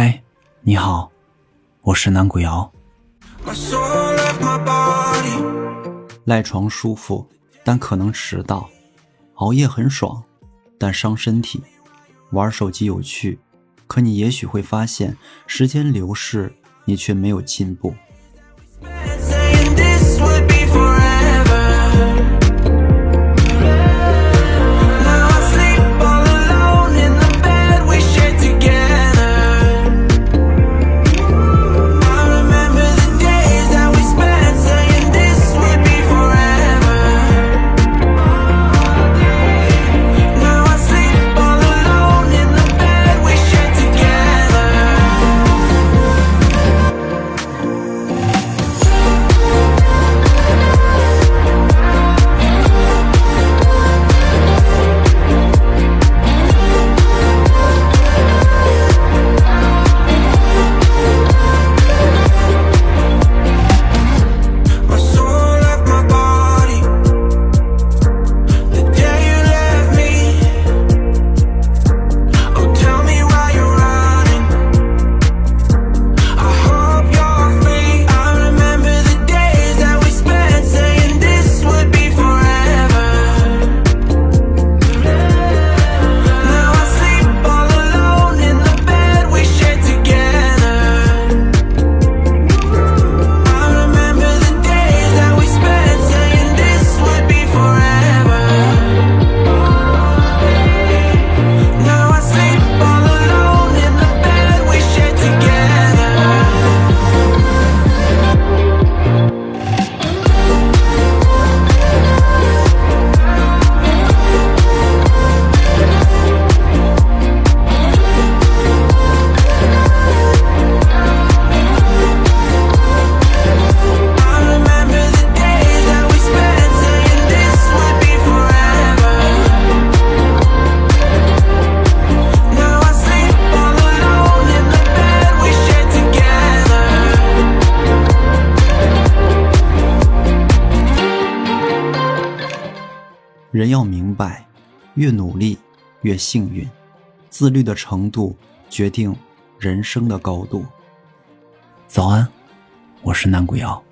嗨你好我是南谷瑶。赖床舒服但可能迟到熬夜很爽但伤身体。玩手机有趣可你也许会发现时间流逝你却没有进步。人要明白，越努力越幸运，自律的程度决定人生的高度。早安，我是南古瑶。